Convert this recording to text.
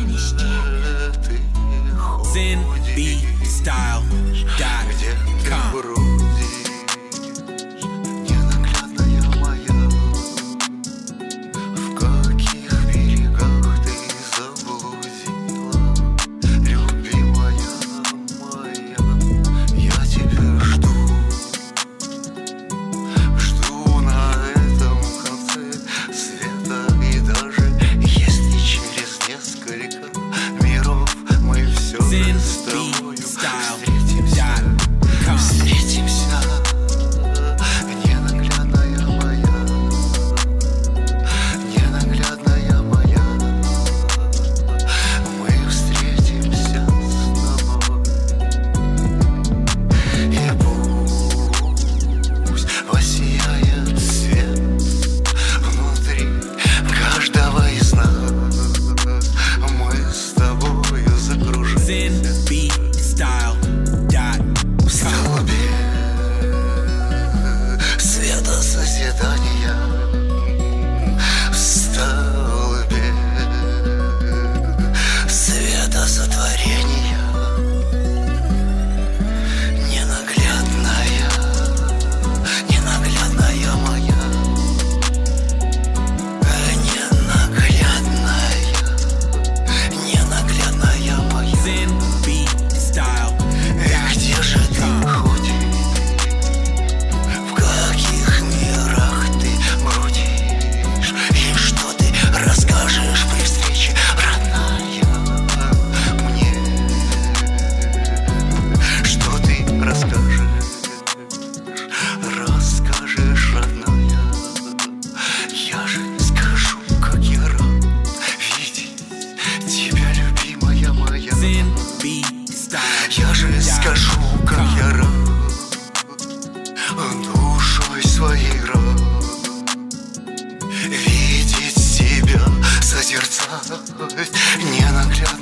finished. Zen B. созерцать ненаглядно